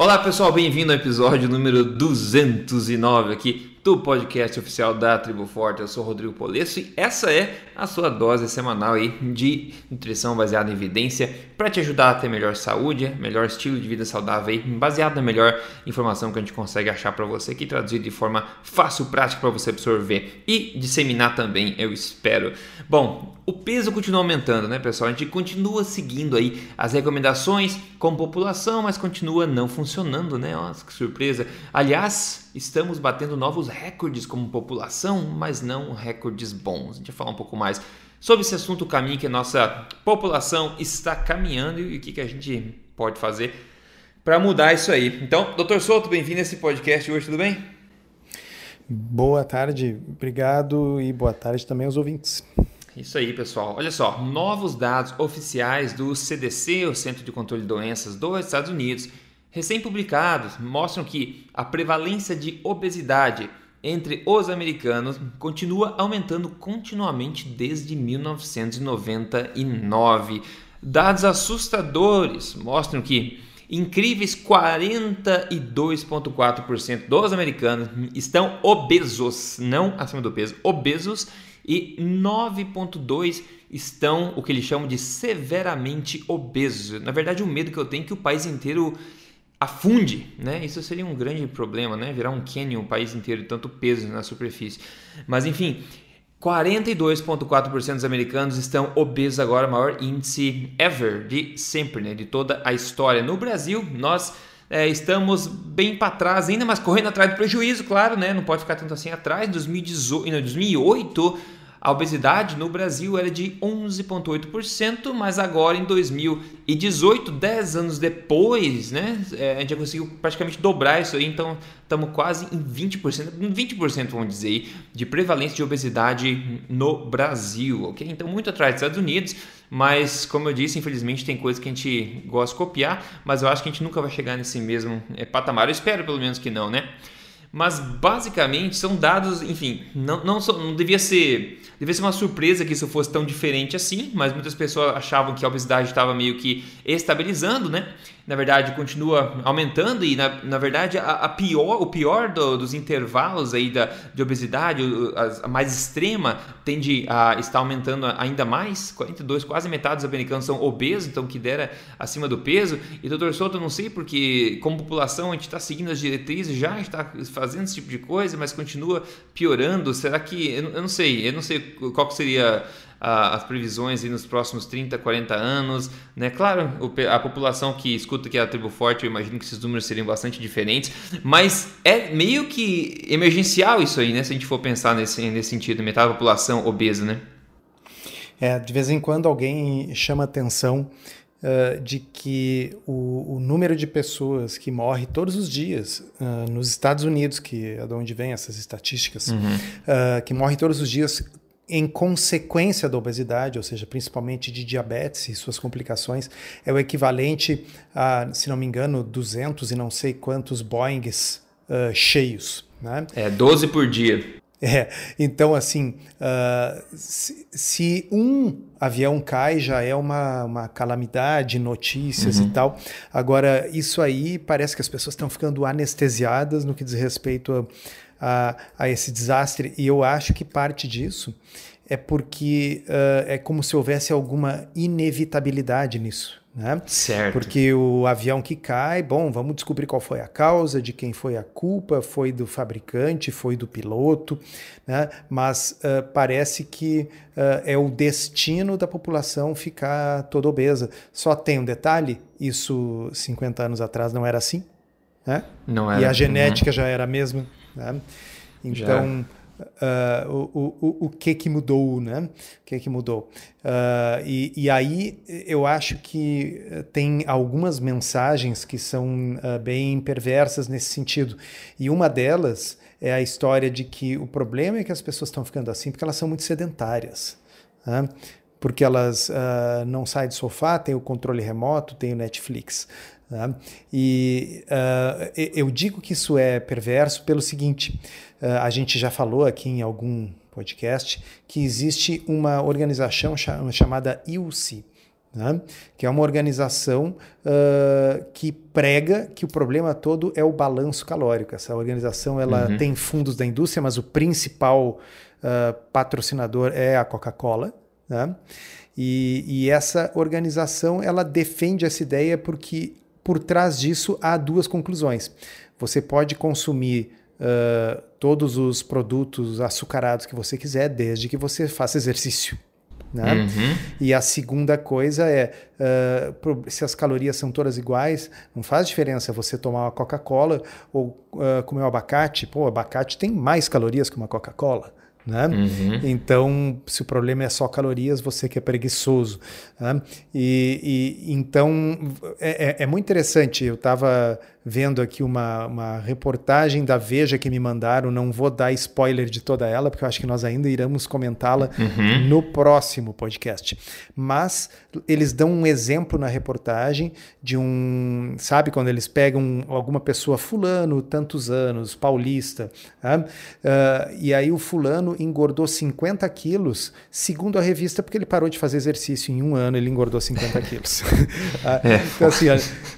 Olá pessoal, bem-vindo ao episódio número 209 aqui do podcast oficial da Tribo Forte. Eu sou Rodrigo Polesso e essa é a sua dose semanal aí de nutrição baseada em evidência para te ajudar a ter melhor saúde, melhor estilo de vida saudável aí, baseado na melhor informação que a gente consegue achar para você aqui, traduzido de forma fácil, prática para você absorver e disseminar também, eu espero. Bom, o peso continua aumentando, né, pessoal? A gente continua seguindo aí as recomendações como população, mas continua não funcionando, né? Nossa, que surpresa. Aliás, estamos batendo novos recordes como população, mas não recordes bons. A gente vai falar um pouco mais sobre esse assunto, o caminho que a nossa população está caminhando e o que, que a gente pode fazer para mudar isso aí. Então, doutor Souto, bem-vindo a esse podcast hoje, tudo bem? Boa tarde, obrigado e boa tarde também aos ouvintes. Isso aí, pessoal. Olha só, novos dados oficiais do CDC, o Centro de Controle de Doenças dos Estados Unidos, recém-publicados, mostram que a prevalência de obesidade entre os americanos continua aumentando continuamente desde 1999. Dados assustadores mostram que incríveis 42,4% dos americanos estão obesos, não acima do peso, obesos, e 9,2% estão o que eles chamam de severamente obesos. Na verdade, o medo que eu tenho é que o país inteiro afunde, né? Isso seria um grande problema, né? Virar um canyon o país inteiro, tanto peso na superfície. Mas enfim, 42,4% dos americanos estão obesos agora, maior índice ever de sempre, né? De toda a história. No Brasil, nós é, estamos bem para trás ainda, mas correndo atrás do prejuízo, claro, né? Não pode ficar tanto assim atrás. Em 2008 a obesidade no Brasil era de 11,8%, mas agora em 2018, 10 anos depois, né, é, a gente já conseguiu praticamente dobrar isso aí, então estamos quase em 20%, 20% vamos dizer, de prevalência de obesidade no Brasil, ok? Então muito atrás dos Estados Unidos, mas como eu disse, infelizmente tem coisas que a gente gosta de copiar, mas eu acho que a gente nunca vai chegar nesse mesmo é, patamar, eu espero pelo menos que não, né? Mas basicamente são dados, enfim, não, não, não devia ser devia ser uma surpresa que isso fosse tão diferente assim, mas muitas pessoas achavam que a obesidade estava meio que estabilizando, né? Na verdade, continua aumentando e, na, na verdade, a, a pior, o pior do, dos intervalos aí da, de obesidade, a, a, mais extrema, tende a estar aumentando ainda mais. 42, quase metade dos americanos são obesos, então que dera acima do peso. E, doutor Souto, não sei porque, como população, a gente está seguindo as diretrizes, já está fazendo esse tipo de coisa, mas continua piorando. Será que, eu, eu não sei, eu não sei qual seria as previsões nos próximos 30, 40 anos. Né? Claro, a população que escuta aqui a Tribo Forte, eu imagino que esses números seriam bastante diferentes, mas é meio que emergencial isso aí, né? Se a gente for pensar nesse, nesse sentido, metade da população obesa, né? É, de vez em quando alguém chama atenção uh, de que o, o, número de pessoas que morre todos os dias uh, nos Estados Unidos, que é de onde vem essas estatísticas, uhum. uh, que morre todos os dias em consequência da obesidade, ou seja, principalmente de diabetes e suas complicações, é o equivalente a, se não me engano, 200 e não sei quantos Boeings uh, cheios. Né? É, 12 por dia. É, então assim, uh, se, se, um avião cai já é uma, uma calamidade, notícias uhum. e tal. Agora, isso aí parece que as pessoas estão ficando anestesiadas no que diz respeito a a, a esse desastre, e eu acho que parte disso é porque uh, é como se houvesse alguma inevitabilidade nisso. Né? Certo. Porque o avião que cai, bom, vamos descobrir qual foi a causa, de quem foi a culpa, foi do fabricante, foi do piloto, né? mas uh, parece que uh, é o destino da população ficar toda obesa. Só tem um detalhe: isso 50 anos atrás não era assim. Né? Não era. E a genética uhum. já era a mesma. Né? Então, uh, o, o, o que que mudou, né? O que que mudou? Uh, e, e aí eu acho que tem algumas mensagens que são uh, bem perversas nesse sentido. E uma delas é a história de que o problema é que as pessoas estão ficando assim porque elas são muito sedentárias. Né? Porque elas uh, não saem do sofá, tem o controle remoto, tem o Netflix. Né? E uh, eu digo que isso é perverso pelo seguinte: uh, a gente já falou aqui em algum podcast que existe uma organização chamada IUC, né? que é uma organização uh, que prega que o problema todo é o balanço calórico. Essa organização ela uhum. tem fundos da indústria, mas o principal patrocinador é a Coca-Cola. Né? E, e, essa organização ela defende essa ideia porque por trás disso há duas conclusões. Você pode consumir uh, todos os produtos açucarados que você quiser, desde que você faça exercício. Né? Uhum. E a segunda coisa é, uh, se as calorias são todas iguais, não faz diferença você tomar uma Coca-Cola ou uh, comer um abacate. Pô, abacate tem mais calorias que uma Coca-Cola. Né? Uhum. Então, se o problema é só calorias, você que é preguiçoso. Né? E, e, então é, é, é muito interessante. Eu estava vendo aqui uma, uma reportagem da Veja que me mandaram. Não vou dar spoiler de toda ela, porque eu acho que nós ainda iremos comentá-la uhum. no próximo podcast. Mas eles dão um exemplo na reportagem de um. Sabe, quando eles pegam alguma pessoa, Fulano, tantos anos, paulista, uh, e aí o Fulano engordou 50 quilos, segundo a revista, porque ele parou de fazer exercício em um ano, ele engordou 50 quilos. uh, então, assim,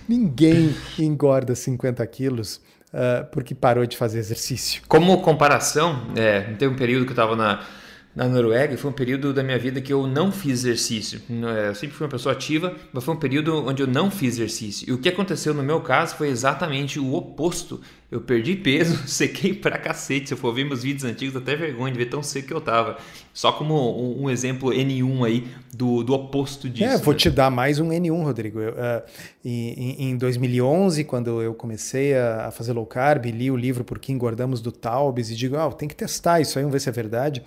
ninguém engorda 50 quilos uh, porque parou de fazer exercício. Como comparação, é, tem um período que eu estava na, na Noruega foi um período da minha vida que eu não fiz exercício. É, eu sempre fui uma pessoa ativa, mas foi um período onde eu não fiz exercício. E o que aconteceu no meu caso foi exatamente o oposto. Eu perdi peso, sequei pra cacete. Se eu for ver meus vídeos antigos, até vergonha de ver tão seco que eu tava. Só como um, exemplo N1 aí do, do oposto disso. É, vou né? te dar mais um N1, Rodrigo. Eu, uh, em, em 2011, quando eu comecei a, a, fazer low carb, li o livro Por que Engordamos do Taubes e digo, ah, tem que testar isso aí, vamos ver se é verdade.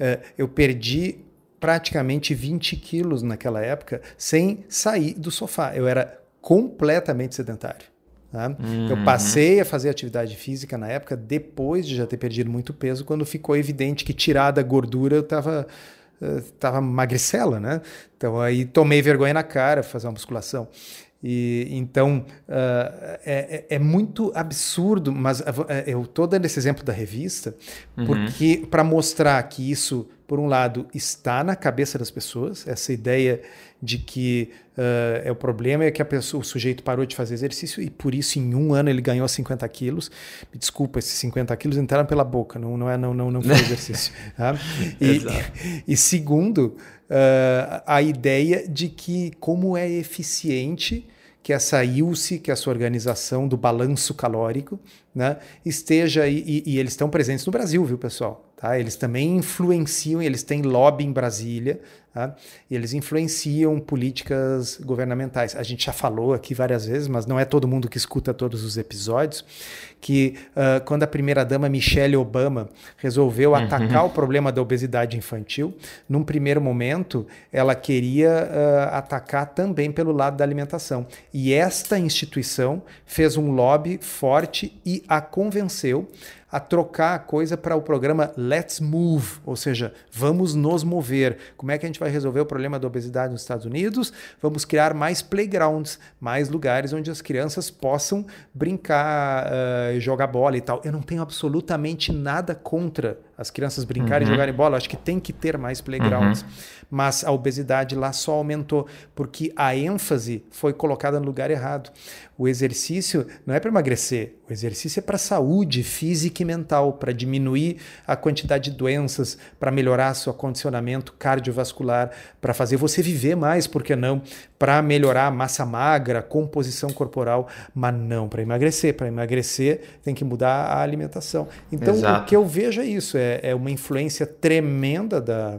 Uh, eu perdi praticamente 20 quilos naquela época sem sair do sofá. Eu era completamente sedentário. Tá? Uhum. Eu passei a fazer atividade física na época depois de já ter perdido muito peso, quando ficou evidente que tirada a gordura eu estava uh, tava magricela, né? Então aí tomei vergonha na cara fazer uma musculação. E, então uh, é, é, muito absurdo, mas eu estou dando esse exemplo da revista uhum. porque para mostrar que isso, por um lado, está na cabeça das pessoas, essa ideia de que uh, é o problema é que a pessoa, o sujeito parou de fazer exercício e por isso em um ano ele ganhou 50 quilos. Me desculpa, esses 50 quilos entraram pela boca, não, não, é, não, não, não foi exercício. tá? e, e, segundo, uh, a ideia de que como é eficiente que essa ILSE, que é a sua organização do balanço calórico, né, esteja aí, e, e eles estão presentes no Brasil, viu, pessoal? Tá? Eles também influenciam, eles têm lobby em Brasília, tá? eles influenciam políticas governamentais. A gente já falou aqui várias vezes, mas não é todo mundo que escuta todos os episódios, que uh, quando a primeira-dama Michelle Obama resolveu uhum. atacar o problema da obesidade infantil, num primeiro momento ela queria uh, atacar também pelo lado da alimentação. E esta instituição fez um lobby forte e a convenceu a trocar a coisa para o programa Let's Move, ou seja, vamos nos mover. Como é que a gente vai resolver o problema da obesidade nos Estados Unidos? Vamos criar mais playgrounds, mais lugares onde as crianças possam brincar, uh, jogar bola e tal. Eu não tenho absolutamente nada contra as crianças brincarem uhum. e jogarem bola. Acho que tem que ter mais playgrounds. Uhum. Mas a obesidade lá só aumentou porque a ênfase foi colocada no lugar errado. O exercício não é para emagrecer, o exercício é para saúde física e mental, para diminuir a quantidade de doenças, para melhorar seu condicionamento cardiovascular, para fazer você viver mais, por que não? Para melhorar a massa magra, composição corporal, mas não para emagrecer. Para emagrecer tem que mudar a alimentação. Então Exato. o que eu vejo é isso, é, é uma influência tremenda da,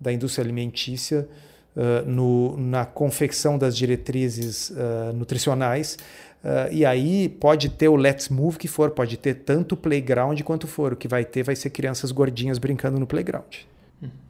da indústria alimentícia uh, no, na confecção das diretrizes uh, nutricionais. Uh, e aí pode ter o Let's Move que for, pode ter tanto playground quanto for. O que vai ter vai ser crianças gordinhas brincando no playground.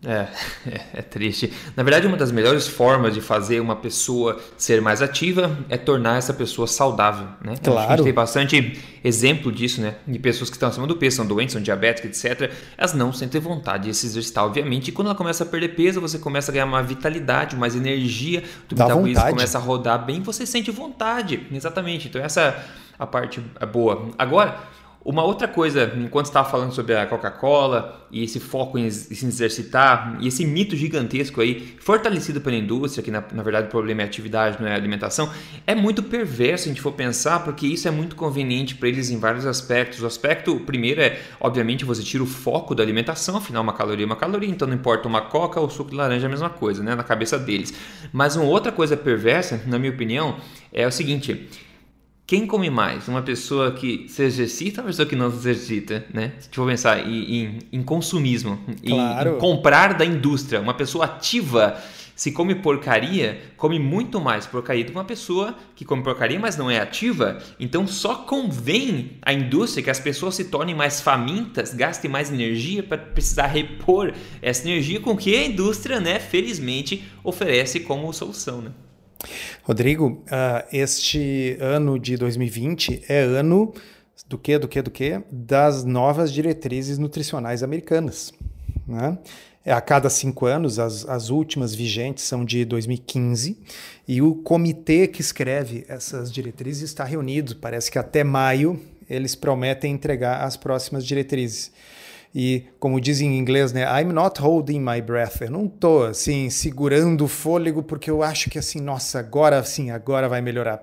É, é, é, triste. Na verdade, uma das melhores formas de fazer uma pessoa ser mais ativa é tornar essa pessoa saudável, né? Claro. A gente tem bastante exemplo disso, né? De pessoas que estão acima do peso, são doentes, são diabéticas, etc. Elas não sentem vontade de se exercitar, obviamente. E quando ela começa a perder peso, você começa a ganhar uma vitalidade, mais energia, o metabolismo começa a rodar bem, você sente vontade. Exatamente. Então essa é a parte boa. Agora, Uma outra coisa, enquanto estava falando sobre a Coca-Cola e esse foco em, se exercitar e esse mito gigantesco aí, fortalecido pela indústria, que na, na verdade o problema é atividade, não é alimentação, é muito perverso se a gente for pensar, porque isso é muito conveniente para eles em vários aspectos. O aspecto primeiro é, obviamente, você tira o foco da alimentação, afinal, uma caloria é uma caloria, então não importa uma coca ou suco de laranja, é a mesma coisa, né, na cabeça deles. Mas uma outra coisa perversa, na minha opinião, é o seguinte quem come mais? Uma pessoa que se exercita ou uma pessoa que não se exercita? Né? Se for pensar em, em, em consumismo, claro. em, em, comprar da indústria, uma pessoa ativa se come porcaria, come muito mais porcaria do que uma pessoa que come porcaria, mas não é ativa. Então só convém à indústria que as pessoas se tornem mais famintas, gastem mais energia para precisar repor essa energia com que a indústria, né, felizmente, oferece como solução. Né? Rodrigo, uh, este ano de 2020 é ano do que, do que, do que? Das novas diretrizes nutricionais americanas. Né? É, a cada cinco anos, as, as últimas vigentes são de 2015, e o comitê que escreve essas diretrizes está reunido. Parece que até maio eles prometem entregar as próximas diretrizes. E como dizem em inglês, né, I'm not holding my breath. Eu não estou assim segurando o fôlego porque eu acho que assim, nossa, agora sim, agora vai melhorar.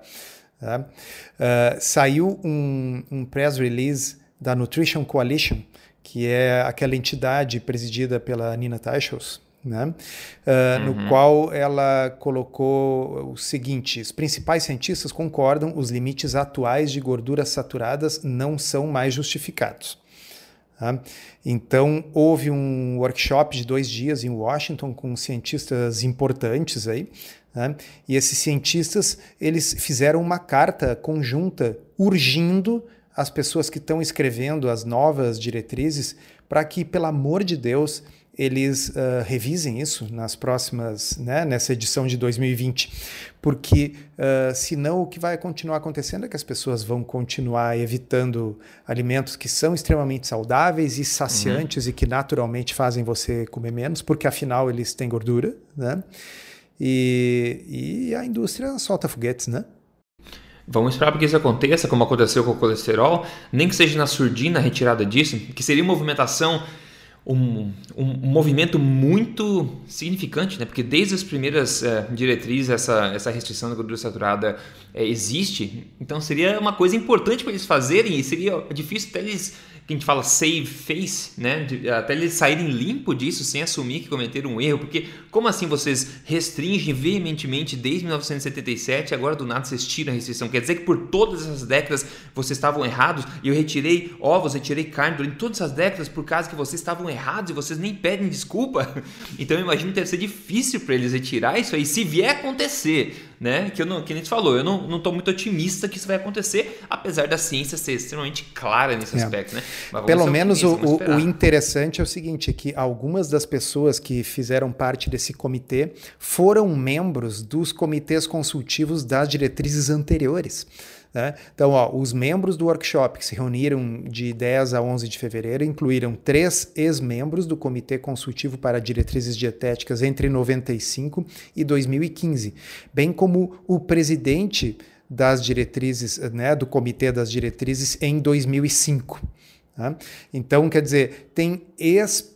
Tá? Uh, saiu um, um press release da Nutrition Coalition, que é aquela entidade presidida pela Nina Teicholz, né? Uh, uhum. no qual ela colocou o seguinte: os principais cientistas concordam, os limites atuais de gorduras saturadas não são mais justificados. Tá? Então, houve um workshop de dois dias em Washington com cientistas importantes aí, né? e esses cientistas eles fizeram uma carta conjunta urgindo as pessoas que estão escrevendo as novas diretrizes para que, pelo amor de Deus, eles uh, revisem isso nas próximas, né, nessa edição de 2020, porque uh, senão o que vai continuar acontecendo é que as pessoas vão continuar evitando alimentos que são extremamente saudáveis e saciantes uhum. e que naturalmente fazem você comer menos, porque afinal eles têm gordura, né? E, e a indústria solta foguetes, né? Vamos esperar para que isso aconteça, como aconteceu com o colesterol, nem que seja na surdina a retirada disso, que seria movimentação um, um, movimento muito significante, né? porque desde as primeiras é, diretrizes essa, essa restrição da gordura saturada é, existe, então seria uma coisa importante para eles fazerem e seria difícil até eles que a gente fala save face, né? De, até eles saírem limpo disso sem assumir que cometeram um erro, porque como assim vocês restringem veementemente desde 1977 e agora do nada vocês tiram a restrição? Quer dizer que por todas essas décadas vocês estavam errados e eu retirei ovos, retirei carne durante todas essas décadas por causa que vocês estavam errados e vocês nem pedem desculpa? Então eu imagino que deve ser difícil para eles retirar isso aí, se vier acontecer né? Que eu não, que a gente falou, eu não, não tô muito otimista que isso vai acontecer, apesar da ciência ser extremamente clara nesse é. aspecto, né? Pelo menos o, o, interessante é o seguinte, é que algumas das pessoas que fizeram parte desse comitê foram membros dos comitês consultivos das diretrizes anteriores. Né? Então, ó, os membros do workshop que se reuniram de 10 a 11 de fevereiro incluíram três ex-membros do Comitê Consultivo para Diretrizes Dietéticas entre 95 e 2015, bem como o presidente das diretrizes, né, do Comitê das Diretrizes em 2005. Tá? Então, quer dizer, tem ex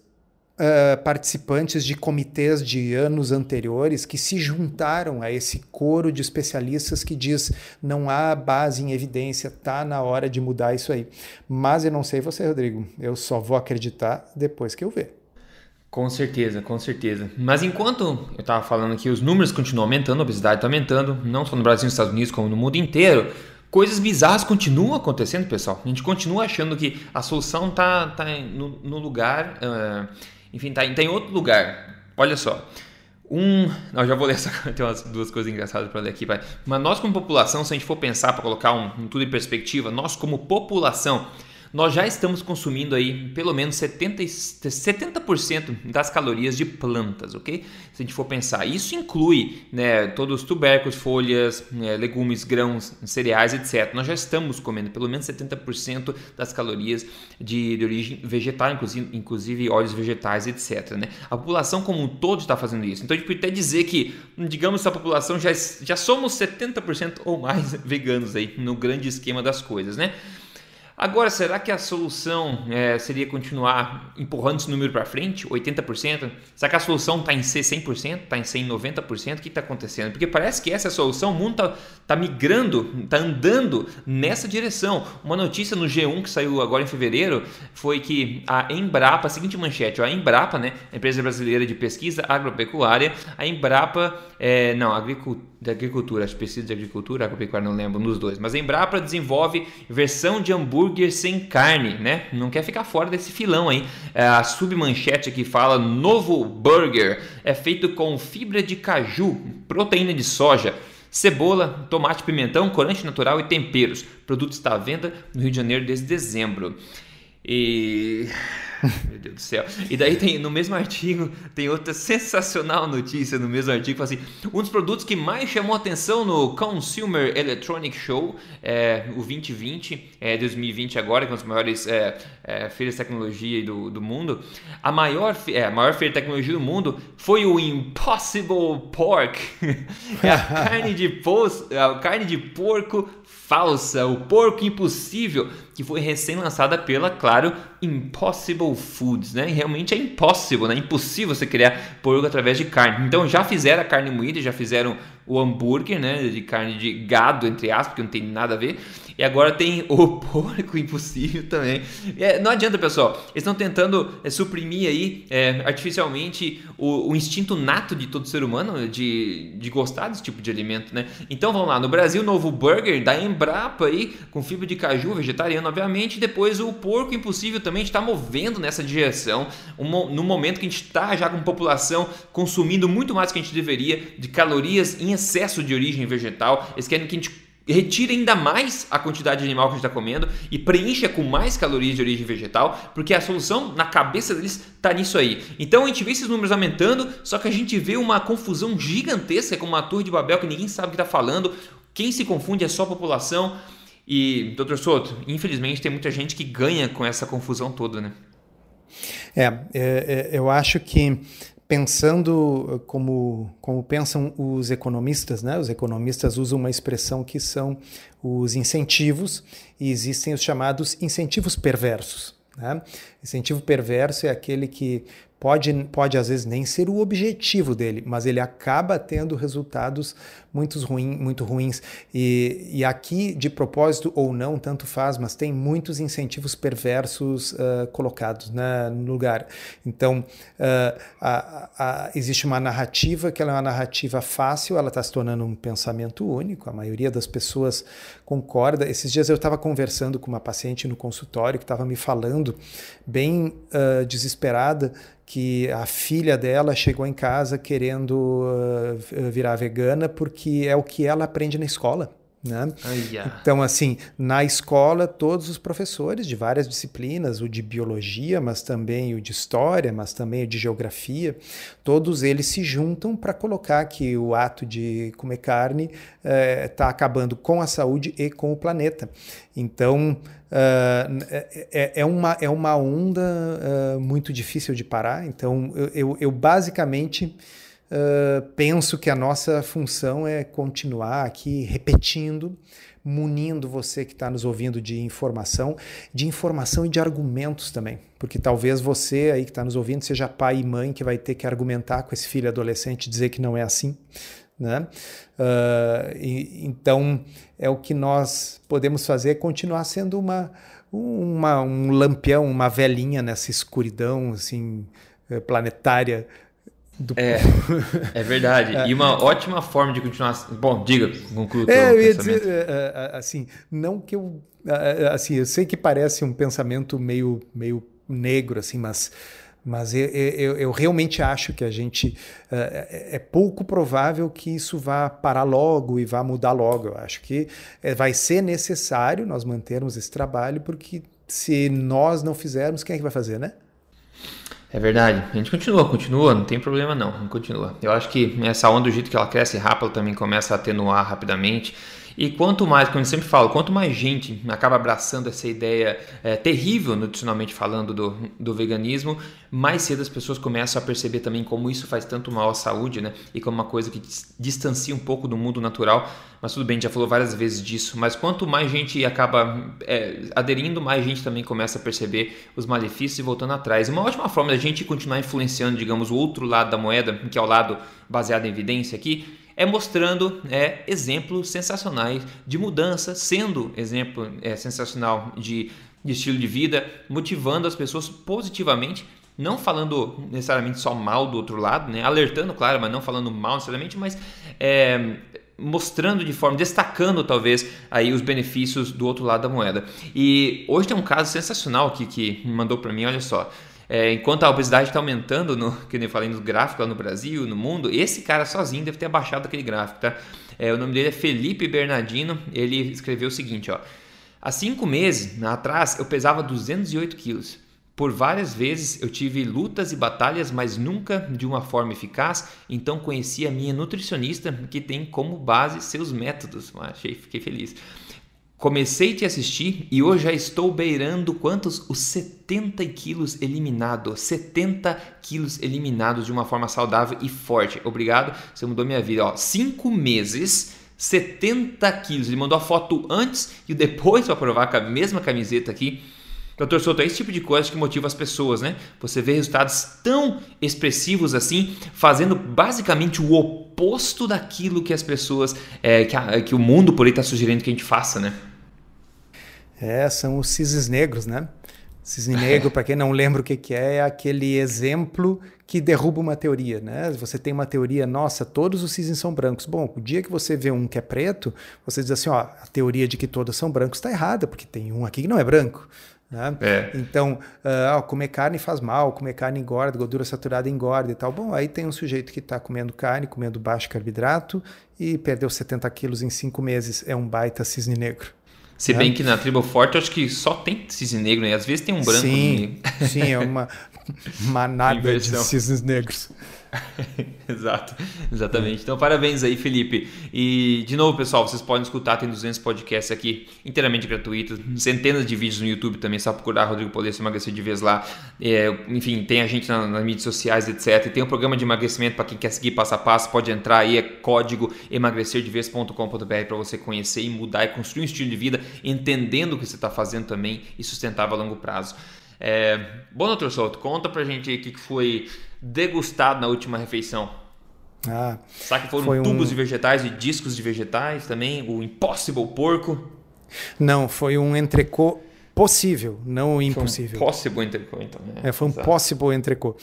uh, participantes de comitês de anos anteriores que se juntaram a esse coro de especialistas que diz não há base em evidência, tá na hora de mudar isso aí. Mas eu não sei você, Rodrigo, eu só vou acreditar depois que eu ver. Com certeza, com certeza. Mas enquanto eu estava falando que os números continuam aumentando, a obesidade está aumentando, não só no Brasil e nos Estados Unidos, como no mundo inteiro, coisas bizarras continuam acontecendo, pessoal. A gente continua achando que a solução está tá no, no lugar. Uh, enfim, tá, tá em outro lugar. Olha só. Um. Não, já vou ler essa. Tem umas duas coisas engraçadas para ler aqui, vai. Mas nós, como população, se a gente for pensar para colocar um, um tudo em perspectiva, nós, como população, nós já estamos consumindo aí pelo menos 70, 70% das calorias de plantas, ok? Se a gente for pensar, isso inclui né, todos os tubérculos, folhas, né, legumes, grãos, cereais, etc. Nós já estamos comendo pelo menos 70% das calorias de, de origem vegetal, inclusive, inclusive óleos vegetais, etc. Né? A população como um todo está fazendo isso. Então a gente pode até dizer que, digamos, a população já, já somos 70% ou mais veganos aí no grande esquema das coisas, né? Agora, será que a solução é, seria continuar empurrando esse número para frente, 80%? Será que a solução está em ser 100%, está em ser 90%? O que está acontecendo? Porque parece que essa é a solução, o mundo está tá migrando, está andando nessa direção. Uma notícia no G1 que saiu agora em fevereiro foi que a Embrapa, a seguinte manchete, a Embrapa, né, a empresa brasileira de pesquisa agropecuária, a Embrapa, é, não, agricultura, de agricultura, acho pesquisa de agricultura, agropecuária, não lembro, nos dois, mas a Embrapa desenvolve versão de hambúrguer hambúrguer sem carne, né? Não quer ficar fora desse filão aí. É, a submanchete aqui fala: novo burger é feito com fibra de caju, proteína de soja, cebola, tomate, pimentão, corante natural e temperos. O produto está à venda no Rio de Janeiro desde dezembro. E Meu Deus do céu. E daí tem no mesmo artigo, tem outra sensacional notícia no mesmo artigo, assim, um dos produtos que mais chamou atenção no Consumer Electronic Show, é, o 2020, é, 2020 agora, que é uma das maiores é, é, feiras de tecnologia do, do mundo, a maior, é, a maior feira de tecnologia do mundo foi o Impossible Pork, é a carne de, pos, a carne de porco falsa, o porco impossível, que foi recém-lançada pela, claro, Impossible Foods, né? realmente é impossível, né? Impossível você criar porco através de carne. Então já fizeram a carne moída, já fizeram o hambúrguer, né, de carne de gado, entre aspas, porque não tem nada a ver. E agora tem o porco impossível também. É, não adianta, pessoal. Eles estão tentando é, suprimir aí é, artificialmente o, o, instinto nato de todo ser humano de, de gostar desse tipo de alimento, né? Então vamos lá, no Brasil, novo burger da Embrapa aí, com fibra de caju, vegetariano, obviamente. Depois o porco impossível também está movendo nessa direção. Um, no momento que a gente está já com população consumindo muito mais do que a gente deveria de calorias em excesso de origem vegetal, eles querem que a gente retire ainda mais a quantidade de animal que a gente está comendo e preencha com mais calorias de origem vegetal, porque a solução na cabeça deles está nisso aí. Então a gente vê esses números aumentando, só que a gente vê uma confusão gigantesca, como uma torre de Babel que ninguém sabe o que está falando. Quem se confunde é só a população. E, doutor Soto, infelizmente tem muita gente que ganha com essa confusão toda, né? É, é, é eu acho que pensando uh, como, como pensam os economistas, né? Os economistas usam uma expressão que são os incentivos e existem os chamados incentivos perversos. Né? Incentivo perverso é aquele que pode, pode às vezes nem ser o objetivo dele, mas ele acaba tendo resultados muito, ruim, muito ruins. E, e aqui, de propósito ou não, tanto faz, mas tem muitos incentivos perversos uh, colocados né, no lugar. Então, uh, a, a, existe uma narrativa que ela é uma narrativa fácil, ela está se tornando um pensamento único, a maioria das pessoas concorda. Esses dias eu estava conversando com uma paciente no consultório que estava me falando, bem uh, desesperada, que a filha dela chegou em casa querendo uh, virar vegana porque é o que ela aprende na escola. Né? Então, assim, na escola, todos os professores de várias disciplinas, o de biologia, mas também o de história, mas também o de geografia, todos eles se juntam para colocar que o ato de comer carne está eh, acabando com a saúde e com o planeta. Então, uh, é, é, uma, é uma onda uh, muito difícil de parar. Então, eu, eu, eu basicamente uh, penso que a nossa função é continuar aqui repetindo, munindo você que está nos ouvindo de informação, de informação e de argumentos também. Porque talvez você aí que está nos ouvindo seja pai e mãe que vai ter que argumentar com esse filho adolescente dizer que não é assim. Né? Uh, e, então, é o que nós podemos fazer, é continuar sendo uma, uma, um lampião, uma velhinha nessa escuridão assim, eh, planetária. Do... É, é verdade. É. E uma ótima forma de continuar. Bom, diga, conclua o é, eu ia dizer, eh, eh, assim, não que eu. Assim, eu sei que parece um pensamento meio, meio negro, assim, mas mas eu, eu, eu, realmente acho que a gente é, é, pouco provável que isso vá parar logo e vá mudar logo. Eu acho que é, vai ser necessário nós mantermos esse trabalho, porque se nós não fizermos, quem é que vai fazer, né? É verdade. A gente continua, continua, não tem problema não, continua. Eu acho que essa onda, do jeito que ela cresce rápido, também começa a atenuar rapidamente. E quanto mais, como eu sempre falo, quanto mais gente acaba abraçando essa ideia é, terrível, nutricionalmente falando, do, do veganismo, mais cedo as pessoas começam a perceber também como isso faz tanto mal à saúde, né? E como uma coisa que distancia um pouco do mundo natural. Mas tudo bem, já falou várias vezes disso. Mas quanto mais gente acaba é, aderindo, mais gente também começa a perceber os malefícios e voltando atrás. Uma ótima forma da gente continuar influenciando, digamos, o outro lado da moeda, que é o lado baseado em evidência aqui, é mostrando é, exemplos sensacionais de mudança, sendo exemplo é, sensacional de, de estilo de vida, motivando as pessoas positivamente não falando necessariamente só mal do outro lado, né? alertando, claro, mas não falando mal necessariamente, mas é, mostrando de forma, destacando talvez aí os benefícios do outro lado da moeda. E hoje tem um caso sensacional aqui que mandou para mim, olha só. É, enquanto a obesidade está aumentando, no, que eu falei no gráfico lá no Brasil, no mundo, esse cara sozinho deve ter abaixado aquele gráfico, tá? É, o nome dele é Felipe Bernardino, ele escreveu o seguinte, ó. Há cinco meses atrás eu pesava 208 quilos. Por várias vezes eu tive lutas e batalhas, mas nunca de uma forma eficaz, então conheci a minha nutricionista que tem como base seus métodos. Achei, fiquei feliz. Comecei a te assistir e hoje já estou beirando quantos? Os 70 quilos eliminados. 70 quilos eliminados de uma forma saudável e forte. Obrigado, você mudou minha vida. Ó, cinco meses, 70 quilos. Ele mandou a foto antes e depois para provar com a mesma camiseta aqui. Doutor Souto, é esse tipo de coisa que motiva as pessoas, né? Você vê resultados tão expressivos assim, fazendo basicamente o oposto daquilo que as pessoas, é, que, a, que o mundo por aí está sugerindo que a gente faça, né? É, são os cisnes negros, né? Cisne negro, para quem não lembra o que, que é, é aquele exemplo que derruba uma teoria, né? Você tem uma teoria, nossa, todos os cisnes são brancos. Bom, o dia que você vê um que é preto, você diz assim, ó, a teoria de que todos são brancos está errada, porque tem um aqui que não é branco. Né? É. Então, uh, comer carne faz mal, comer carne engorda, gordura saturada engorda e tal. Bom, aí tem um sujeito que está comendo carne, comendo baixo carboidrato e perdeu 70 quilos em cinco meses. É um baita cisne negro. Se bem que na tribo forte eu acho que só tem cisne negro, né? Às vezes tem um branco. Sim, sim é uma manada de cisnes negros. Exato, exatamente. Então, parabéns aí, Felipe. E, de novo, pessoal, vocês podem escutar, tem 200 podcasts aqui, inteiramente gratuitos, centenas de vídeos no YouTube também, só procurar Rodrigo Polesso emagrecer de vez lá. É, enfim, tem a gente na, nas mídias sociais, etc. E tem um programa de emagrecimento para quem quer seguir passo a passo, pode entrar aí, é código emagrecerdevez.com.br para você conhecer e mudar e construir um estilo de vida, entendendo o que você está fazendo também e sustentável a longo prazo. É, bom, doutor Souto, conta pra gente o que foi degustado na última refeição? Ah, Sabe que foram tubos um... de vegetais e discos de vegetais também? O Impossible Porco? Não, foi um entrecô possível, não impossível. Foi um possible entrecô, então. Né? É, foi um Exato. possible entrecô.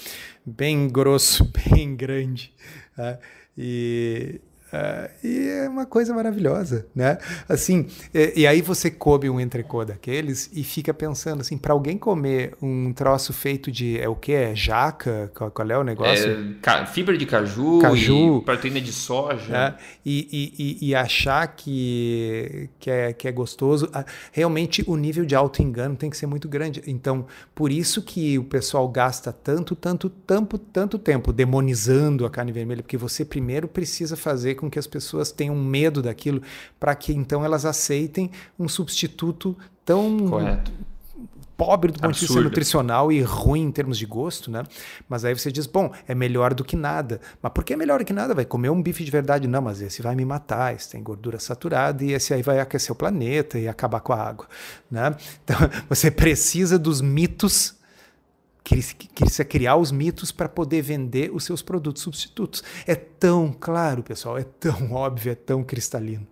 Bem grosso, bem grande. Né? E Uh, e é uma coisa maravilhosa, né? Assim, e, e aí você come um entrecô daqueles e fica pensando assim, para alguém comer um troço feito de é o que é jaca, qual, qual, é o negócio? É, fibra de caju, caju proteína de soja, é, e, e, e, achar que que é, que é gostoso, realmente o nível de auto engano tem que ser muito grande. Então, por isso que o pessoal gasta tanto, tanto, tanto, tanto tempo demonizando a carne vermelha, porque você primeiro precisa fazer com com que as pessoas tenham medo daquilo, para que então elas aceitem um substituto tão Correto. pobre do ponto de vista nutricional e ruim em termos de gosto, né? Mas aí você diz, bom, é melhor do que nada. Mas por que é melhor do que nada? Vai comer um bife de verdade? Não, mas esse vai me matar, esse tem gordura saturada e esse aí vai aquecer o planeta e acabar com a água, né? Então, você precisa dos mitos Queria criar os mitos para poder vender os seus produtos substitutos. É tão claro, pessoal, é tão óbvio, é tão cristalino.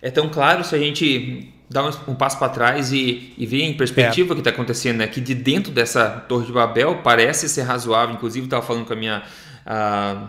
É tão claro se a gente dá um, um passo para trás e, e ver em perspectiva é. o que está acontecendo, né? Que de dentro dessa Torre de Babel parece ser razoável. Inclusive, estava falando com a minha a,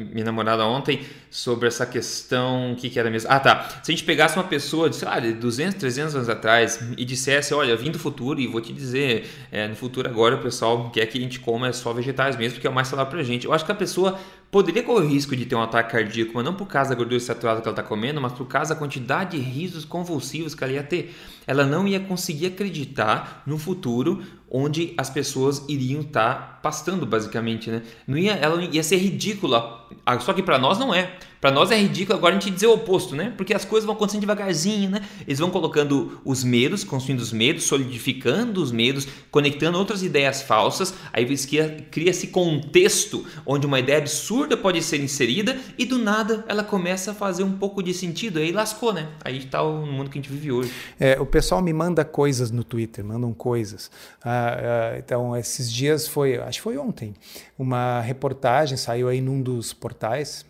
minha namorada ontem sobre essa questão, o que, que era mesmo? Ah, tá. Se a gente pegasse uma pessoa, sei lá, de 200, 300 anos atrás e dissesse, olha, vim do futuro e vou te dizer, é, no futuro agora o pessoal quer que a gente coma só vegetais mesmo, porque é o mais saudável pra gente. Eu acho que a pessoa poderia correr o risco de ter um ataque cardíaco, mas não por causa da gordura saturada que ela está comendo, mas por causa da quantidade de risos convulsivos que ela ia ter. Ela não ia conseguir acreditar no futuro onde as pessoas iriam estar tá pastando, basicamente, né? Não ia, ela ia ser ridícula Só que para nós não é. Para nós é ridículo agora a gente dizer o oposto, né? Porque as coisas vão acontecendo devagarzinho, né? Eles vão colocando os medos, construindo os medos, solidificando os medos, conectando outras ideias falsas. Aí cria, cria esse contexto onde uma ideia absurda pode ser inserida e do nada ela começa a fazer um pouco de sentido. Aí lascou, né? Aí está o mundo que a gente vive hoje. É, o pessoal me manda coisas no Twitter, mandam coisas. Ah, ah, então, esses dias foi, acho que foi ontem, uma reportagem saiu aí num dos portais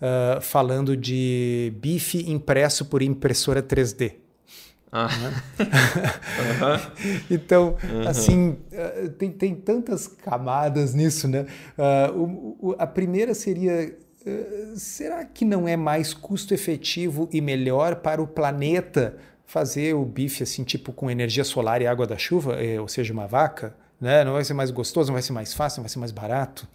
uh, falando de bife impresso por impressora 3D. Ah. Né? uhum. então, uhum. assim, uh, tem, tem tantas camadas nisso, né? Uh, o, o, a primeira seria será que não é mais custo efetivo e melhor para o planeta fazer o bife assim, tipo com energia solar e água da chuva, eh, ou seja, uma vaca? Né? Não vai ser mais gostoso, não vai ser mais fácil, não vai ser mais barato.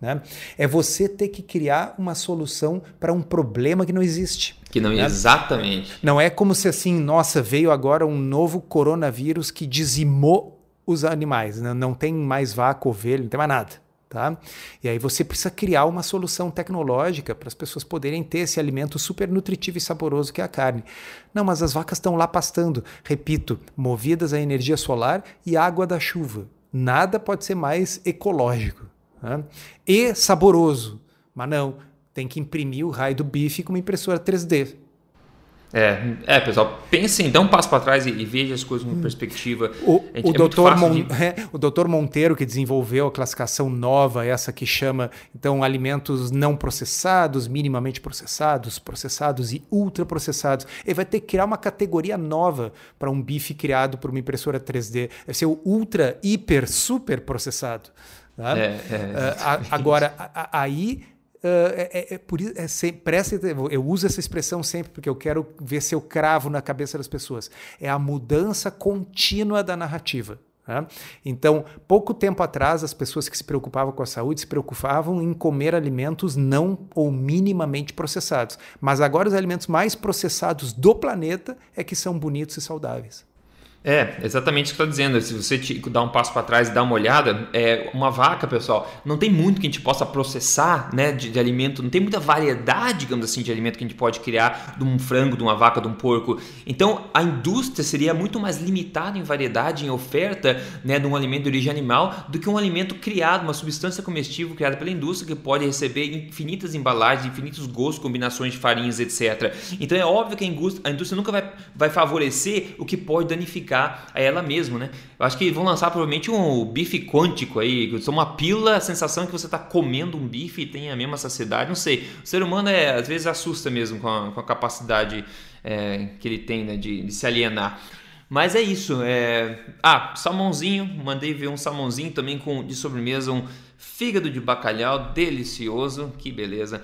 Né? É você ter que criar uma solução para um problema que não existe. Que não, né? exatamente. Não é como se assim, nossa, veio agora um novo coronavírus que dizimou os animais. Né? Não tem mais vaca, ovelha, não tem mais nada. Tá? E aí você precisa criar uma solução tecnológica para as pessoas poderem ter esse alimento super nutritivo e saboroso que é a carne. Não, mas as vacas estão lá pastando, repito, movidas a energia solar e água da chuva. Nada pode ser mais ecológico né? e saboroso. Mas não, tem que imprimir o raio do bife com uma impressora 3D. É, é, pessoal, pensem, dê um passo para trás e, e veja as coisas com perspectiva. O, o, é doutor Mon, de... é, o doutor Monteiro, que desenvolveu a classificação nova, essa que chama, então, alimentos não processados, minimamente processados, processados e ultraprocessados. Ele vai ter que criar uma categoria nova para um bife criado por uma impressora 3D. Vai ser o ultra, hiper, super processado. Tá? É, é, uh, agora, aí Uh, é, é, por isso, é sempre, presta, eu uso essa expressão sempre porque eu quero ver se eu cravo na cabeça das pessoas. É a mudança contínua da narrativa. Né? Então, pouco tempo atrás, as pessoas que se preocupavam com a saúde se preocupavam em comer alimentos não ou minimamente processados. Mas agora, os alimentos mais processados do planeta é que são bonitos e saudáveis. É, exatamente o que está dizendo. Se você dar um passo para trás e dar uma olhada, é uma vaca, pessoal, não tem muito que a gente possa processar né, de, de, alimento, não tem muita variedade, digamos assim, de alimento que a gente pode criar de um frango, de uma vaca, de um porco. Então, a indústria seria muito mais limitada em variedade, em oferta né, de um alimento de origem animal do que um alimento criado, uma substância comestível criada pela indústria que pode receber infinitas embalagens, infinitos gostos, combinações de farinhas, etc. Então, é óbvio que a indústria, a indústria nunca vai, vai favorecer o que pode danificar a ela mesma, né? Eu acho que vão lançar provavelmente um bife quântico aí, uma pílula, a sensação que você está comendo um bife e tem a mesma saciedade, não sei. O ser humano é, às vezes assusta mesmo com a, com a capacidade é, que ele tem né, de, de se alienar. Mas é isso. É... Ah, salmãozinho. Mandei ver um salmãozinho também com de sobremesa, um fígado de bacalhau delicioso. Que beleza.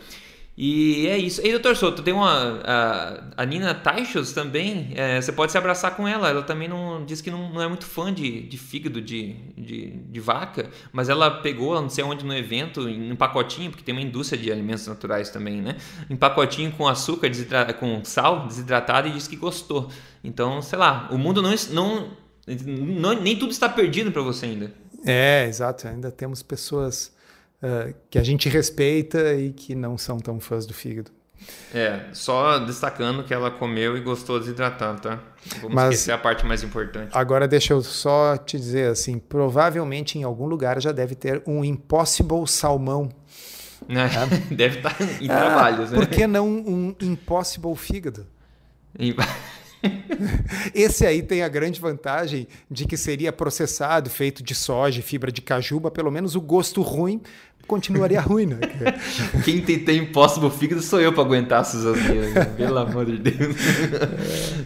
E é isso. E doutor Souto, tem uma. A, a Nina Taichos também. É, você pode se abraçar com ela. Ela também não diz que não, não é muito fã de, de fígado de, de, de, vaca, mas ela pegou, não sei onde, no evento, em um pacotinho, porque tem uma indústria de alimentos naturais também, né? Em pacotinho com açúcar, com sal desidratado e disse que gostou. Então, sei lá, o mundo não. não, não nem tudo está perdido para você ainda. É, exato. Ainda temos pessoas uh, que a gente respeita e que não são tão fãs do fígado. É, só destacando que ela comeu e gostou desidratado, tá? Vamos Mas, esquecer a parte mais importante. Agora deixa eu só te dizer assim, provavelmente em algum lugar já deve ter um Impossible Salmão. É, deve estar tá em ah, trabalhos, né? Por que não um Impossible Fígado? Esse aí tem a grande vantagem de que seria processado, feito de soja, fibra de cajuba, pelo menos o gosto ruim continuaria ruim, né? Quem tem, tem impossible fígado sou eu para aguentar asneiras, né? pelo amor de Deus.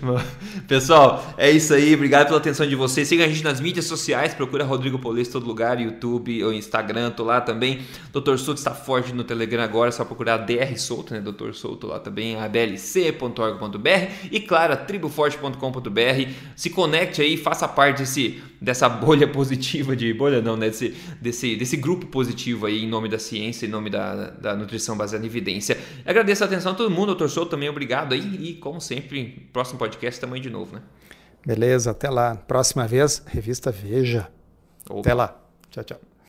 É. Pessoal, é isso aí. Obrigado pela atenção de vocês. Siga a gente nas mídias sociais. Procura Rodrigo Polês em todo lugar, YouTube ou Instagram. Tô lá também. Dr. Souto está forte no Telegram agora. É só procurar DR Souto, né? Dr. Souto lá também. ablc.org.br e claro, triboforte.com.br. Se conecte aí, faça parte desse, dessa bolha positiva de bolha não, né? Desse, desse, desse grupo positivo aí em nome da ciência, em nome da, da nutrição baseada em evidência. agradeço a atenção a todo mundo, doutor Souto, também obrigado aí. E, como sempre, próximo podcast também de novo, né? Beleza, até lá. Próxima vez, revista Veja. Opa. Até lá. Tchau, tchau.